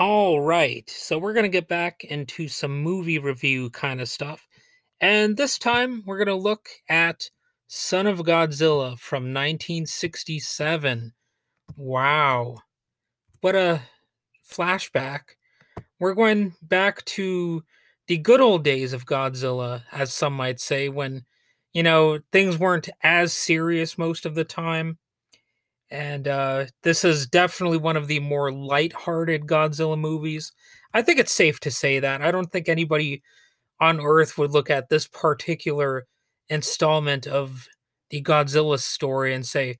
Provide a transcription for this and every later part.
All right, so we're going to get back into some movie review kind of stuff. And this time we're going to look at Son of Godzilla from 1967. Wow. What a flashback. We're going back to the good old days of Godzilla, as some might say, when, you know, things weren't as serious most of the time and uh, this is definitely one of the more light-hearted Godzilla movies. I think it's safe to say that. I don't think anybody on Earth would look at this particular installment of the Godzilla story and say,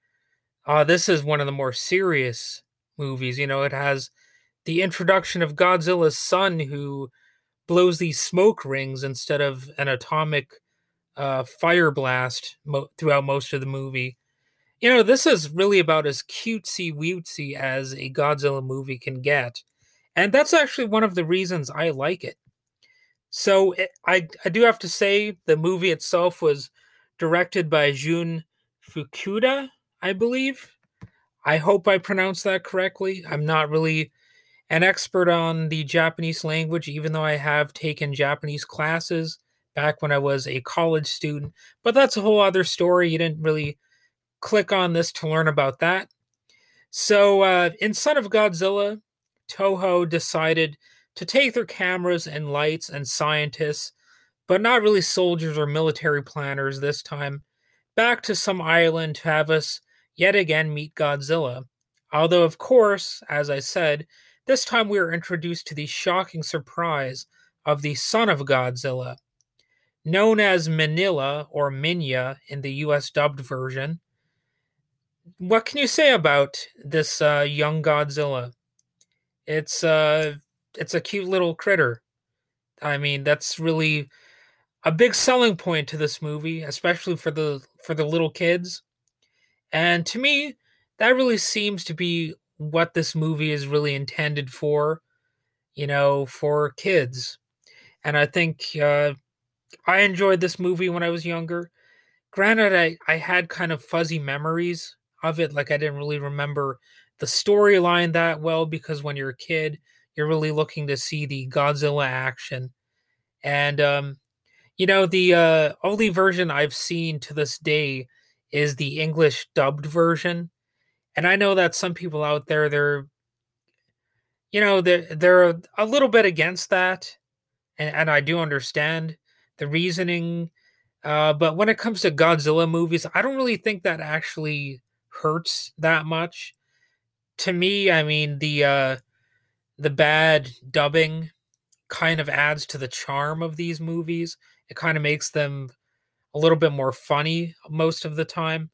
"Oh, this is one of the more serious movies." You know, it has the introduction of Godzilla's son, who blows these smoke rings instead of an atomic uh, fire blast mo- throughout most of the movie you know, this is really about as cutesy wootsy as a Godzilla movie can get. And that's actually one of the reasons I like it. So it, I, I do have to say the movie itself was directed by Jun Fukuda, I believe. I hope I pronounced that correctly. I'm not really an expert on the Japanese language, even though I have taken Japanese classes back when I was a college student. But that's a whole other story. You didn't really click on this to learn about that. So, uh, in Son of Godzilla, Toho decided to take their cameras and lights and scientists, but not really soldiers or military planners this time, back to some island to have us yet again meet Godzilla. Although, of course, as I said, this time we are introduced to the shocking surprise of the son of Godzilla. Known as Minilla or Minya in the US dubbed version, what can you say about this uh, young Godzilla? It's uh, it's a cute little critter. I mean, that's really a big selling point to this movie, especially for the for the little kids. And to me, that really seems to be what this movie is really intended for, you know, for kids. And I think uh, I enjoyed this movie when I was younger. Granted, I, I had kind of fuzzy memories of it. Like I didn't really remember the storyline that well because when you're a kid, you're really looking to see the Godzilla action. And um, you know, the uh, only version I've seen to this day is the English dubbed version. And I know that some people out there they're you know, they're they're a little bit against that. And and I do understand the reasoning. Uh, but when it comes to Godzilla movies, I don't really think that actually hurts that much. To me, I mean the uh the bad dubbing kind of adds to the charm of these movies. It kind of makes them a little bit more funny most of the time.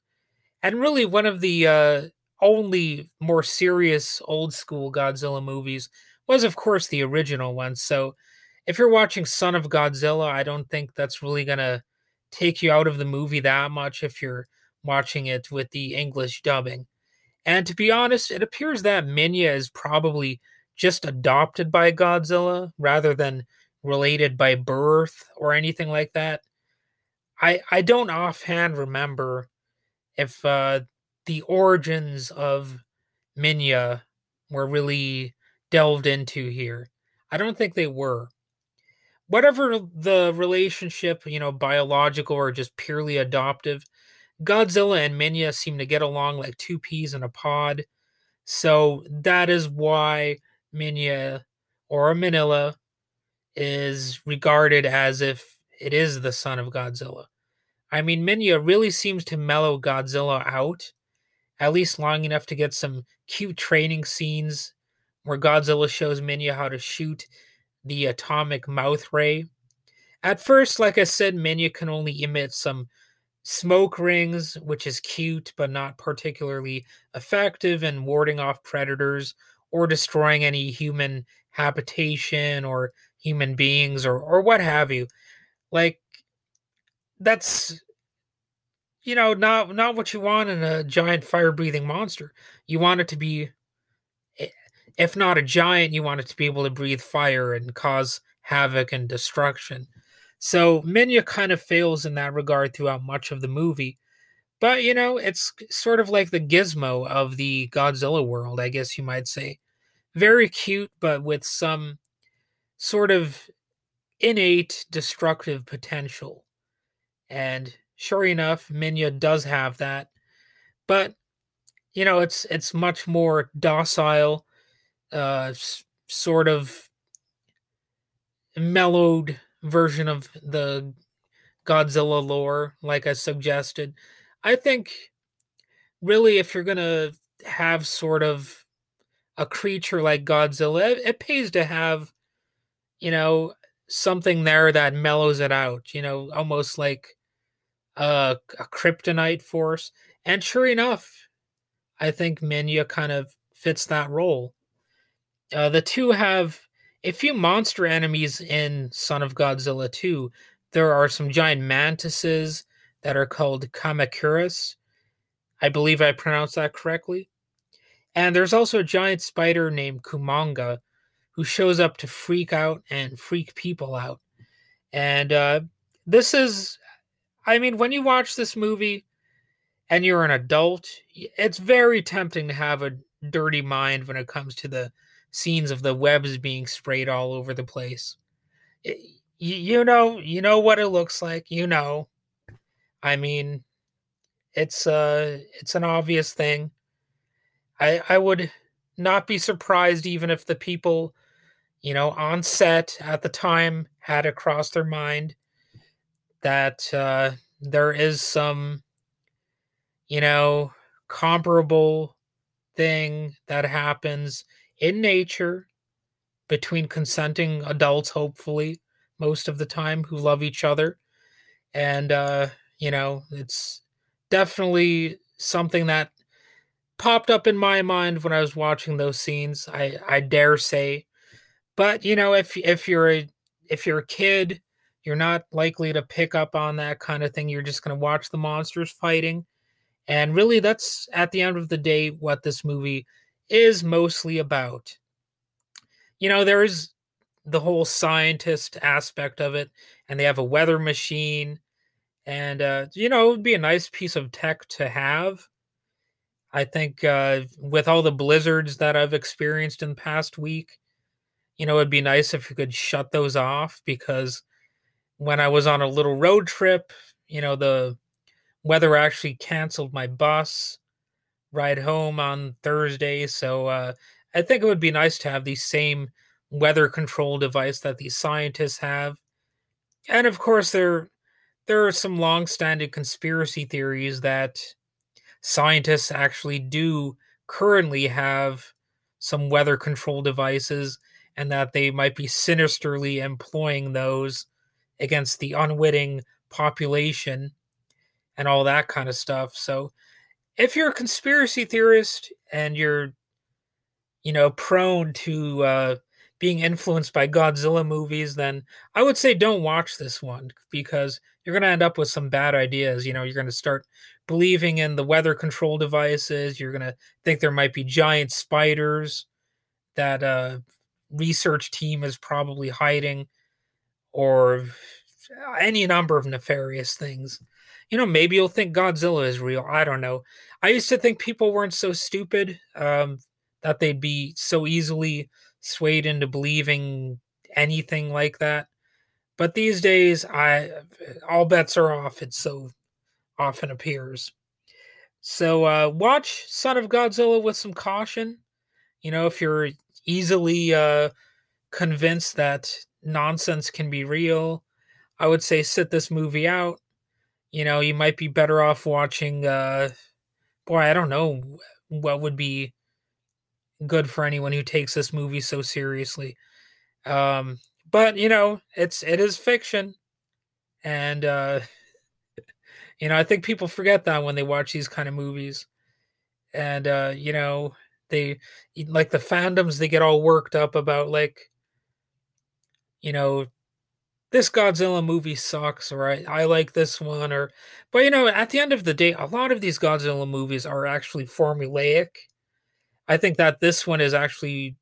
And really one of the uh only more serious old school Godzilla movies was of course the original one. So if you're watching Son of Godzilla, I don't think that's really going to take you out of the movie that much if you're watching it with the English dubbing. And to be honest, it appears that Minya is probably just adopted by Godzilla rather than related by birth or anything like that. I I don't offhand remember if uh, the origins of Minya were really delved into here. I don't think they were. Whatever the relationship, you know, biological or just purely adoptive, Godzilla and Minya seem to get along like two peas in a pod. So that is why Minya or Minilla is regarded as if it is the son of Godzilla. I mean, Minya really seems to mellow Godzilla out, at least long enough to get some cute training scenes where Godzilla shows Minya how to shoot the atomic mouth ray. At first, like I said, Minya can only emit some smoke rings, which is cute but not particularly effective in warding off predators or destroying any human habitation or human beings or or what have you. Like that's you know not not what you want in a giant fire breathing monster. You want it to be eh, if not a giant, you want it to be able to breathe fire and cause havoc and destruction. So Minya kind of fails in that regard throughout much of the movie. But, you know, it's sort of like the gizmo of the Godzilla world, I guess you might say. very cute, but with some sort of innate destructive potential. And sure enough, Minya does have that. But you know, it's it's much more docile, uh, s- sort of mellowed version of the Godzilla lore, like I suggested. I think really if you're gonna have sort of a creature like Godzilla, it, it pays to have, you know, something there that mellows it out, you know, almost like a, a kryptonite force. And sure enough, I think Minya kind of fits that role. Uh, the two have a few monster enemies in Son of Godzilla too. There are some giant mantises that are called Kamacuras. I believe I pronounced that correctly. And there's also a giant spider named Kumonga who shows up to freak out and freak people out. And uh, this is, I mean, when you watch this movie and you're an adult, it's very tempting to have a dirty mind when it comes to the scenes of the webs being sprayed all over the place. It, you, know, you know what it looks like. You know, I mean, it's uh, it's an obvious thing. I I would not be surprised even if the people, you know, on set at the time had it cross their mind that uh, there is some, you know, comparable thing that happens in nature between consenting adults, hopefully, most of the time, who love each other. And, uh, you know, it's definitely something that popped up in my mind when I was watching those scenes. I, I dare say. But, you know, if if you're a if you're a kid, you're not likely to pick up on that kind of thing. You're just gonna watch the monsters fighting. And really that's at the end of the day what this movie is mostly about. You know, there is the whole scientist aspect of it, and they have a weather machine, and uh, you know, it would be a nice piece of tech to have. I think uh, with all the blizzards that I've experienced in the past week, you know, it'd be nice if you could shut those off because when I was on a little road trip, you know, the weather actually canceled my bus ride home on Thursday. So uh, I think it would be nice to have the same weather control device that these scientists have. And of course, there there are some long-standing conspiracy theories that scientists actually do currently have some weather control devices and that they might be sinisterly employing those against the unwitting population and all that kind of stuff. So if you're a conspiracy theorist and you're you know prone to uh, being influenced by Godzilla movies, then I would say don't watch this one because you're going to end up with some bad ideas. You know, you're going to start believing in the weather control devices. You're going to think there might be giant spiders that uh, research team is probably hiding, or any number of nefarious things. You know, maybe you'll think Godzilla is real. I don't know. I used to think people weren't so stupid um, that they'd be so easily swayed into believing anything like that. But these days, I all bets are off. It so often appears. So uh, watch Son of Godzilla with some caution. You know, if you're easily uh, convinced that nonsense can be real, I would say sit this movie out. You know, you might be better off watching. Uh, boy, I don't know what would be good for anyone who takes this movie so seriously. Um, but you know, it's it is fiction, and uh, you know, I think people forget that when they watch these kind of movies, and uh, you know, they like the fandoms they get all worked up about like, you know, this Godzilla movie sucks, or I, I like this one, or but you know, at the end of the day, a lot of these Godzilla movies are actually formulaic I think that this one is actually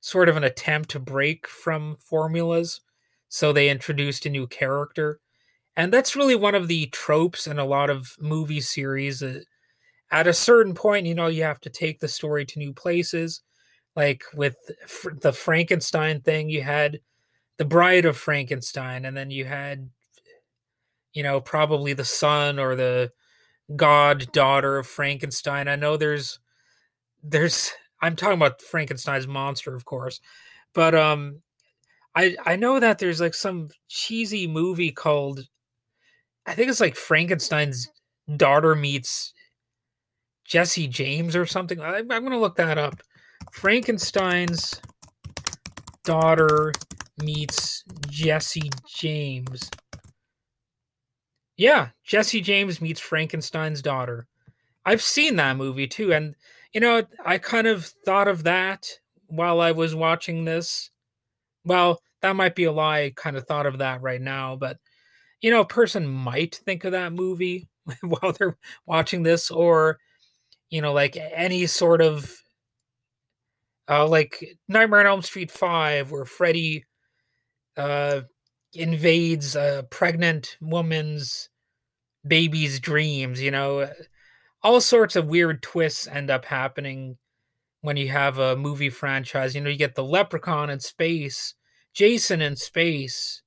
sort of an attempt to break from formulas. So they introduced a new character. And that's really one of the tropes in a lot of movie series. At a certain point, you know, you have to take the story to new places. like with the Frankenstein thing, you had the Bride of Frankenstein, and then you had, you know, probably the son or the god daughter of Frankenstein. I know there's, there's, I'm talking about Frankenstein's monster, of course, but um, I I know that there's like some cheesy movie called, I think it's like Frankenstein's daughter meets Jesse James or something. I, I'm gonna look that up. Frankenstein's daughter meets Jesse James. Yeah, Jesse James meets Frankenstein's daughter. I've seen that movie too, and you know, I kind of thought of that while I was watching this. Well, that might be a lie. I kind of thought of that right now, but you know, a person might think of that movie while they're watching this, or you know, like any sort of uh, like Nightmare on Elm Street Five, where Freddy uh, invades a pregnant woman's baby's dreams. You know, all sorts of weird twists end up happening when you have a movie franchise. You know, you get the Leprechaun in space, Jason in space,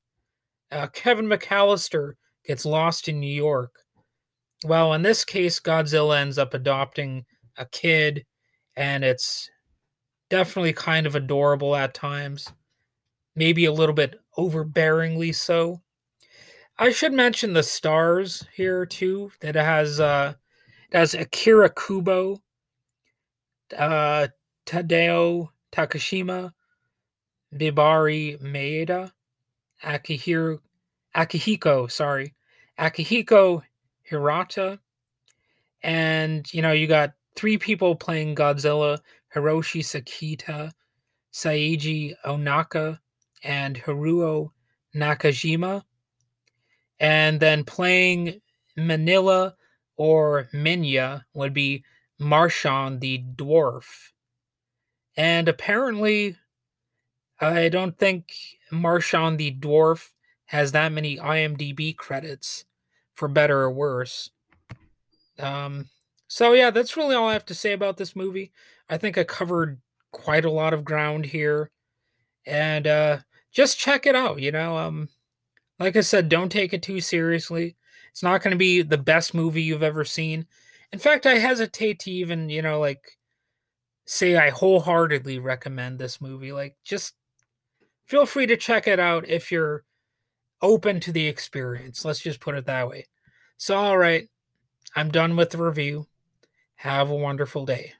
uh, Kevin McCallister gets lost in New York. Well, in this case, Godzilla ends up adopting a kid, and it's definitely kind of adorable at times, maybe a little bit overbearingly so. I should mention the stars here too. That has uh, it has Akira Kubo, uh, Tadao Takashima, Bibari Maeda, Akihiro, Akihiko, sorry, Akihiko Hirata, and you know you got three people playing Godzilla: Hiroshi Sekita, Seiji Onaka, and Haruo Nakajima. And then playing Minilla or Minya would be Marchan the dwarf. And apparently, I don't think Marchan the dwarf has that many IMDb credits, for better or worse. Um, so yeah, that's really all I have to say about this movie. I think I covered quite a lot of ground here, and uh, just check it out. You know, um, like I said, don't take it too seriously. It's not going to be the best movie you've ever seen. In fact, I hesitate to even, you know, like say I wholeheartedly recommend this movie. Like, just feel free to check it out if you're open to the experience. Let's just put it that way. So, all right, I'm done with the review. Have a wonderful day.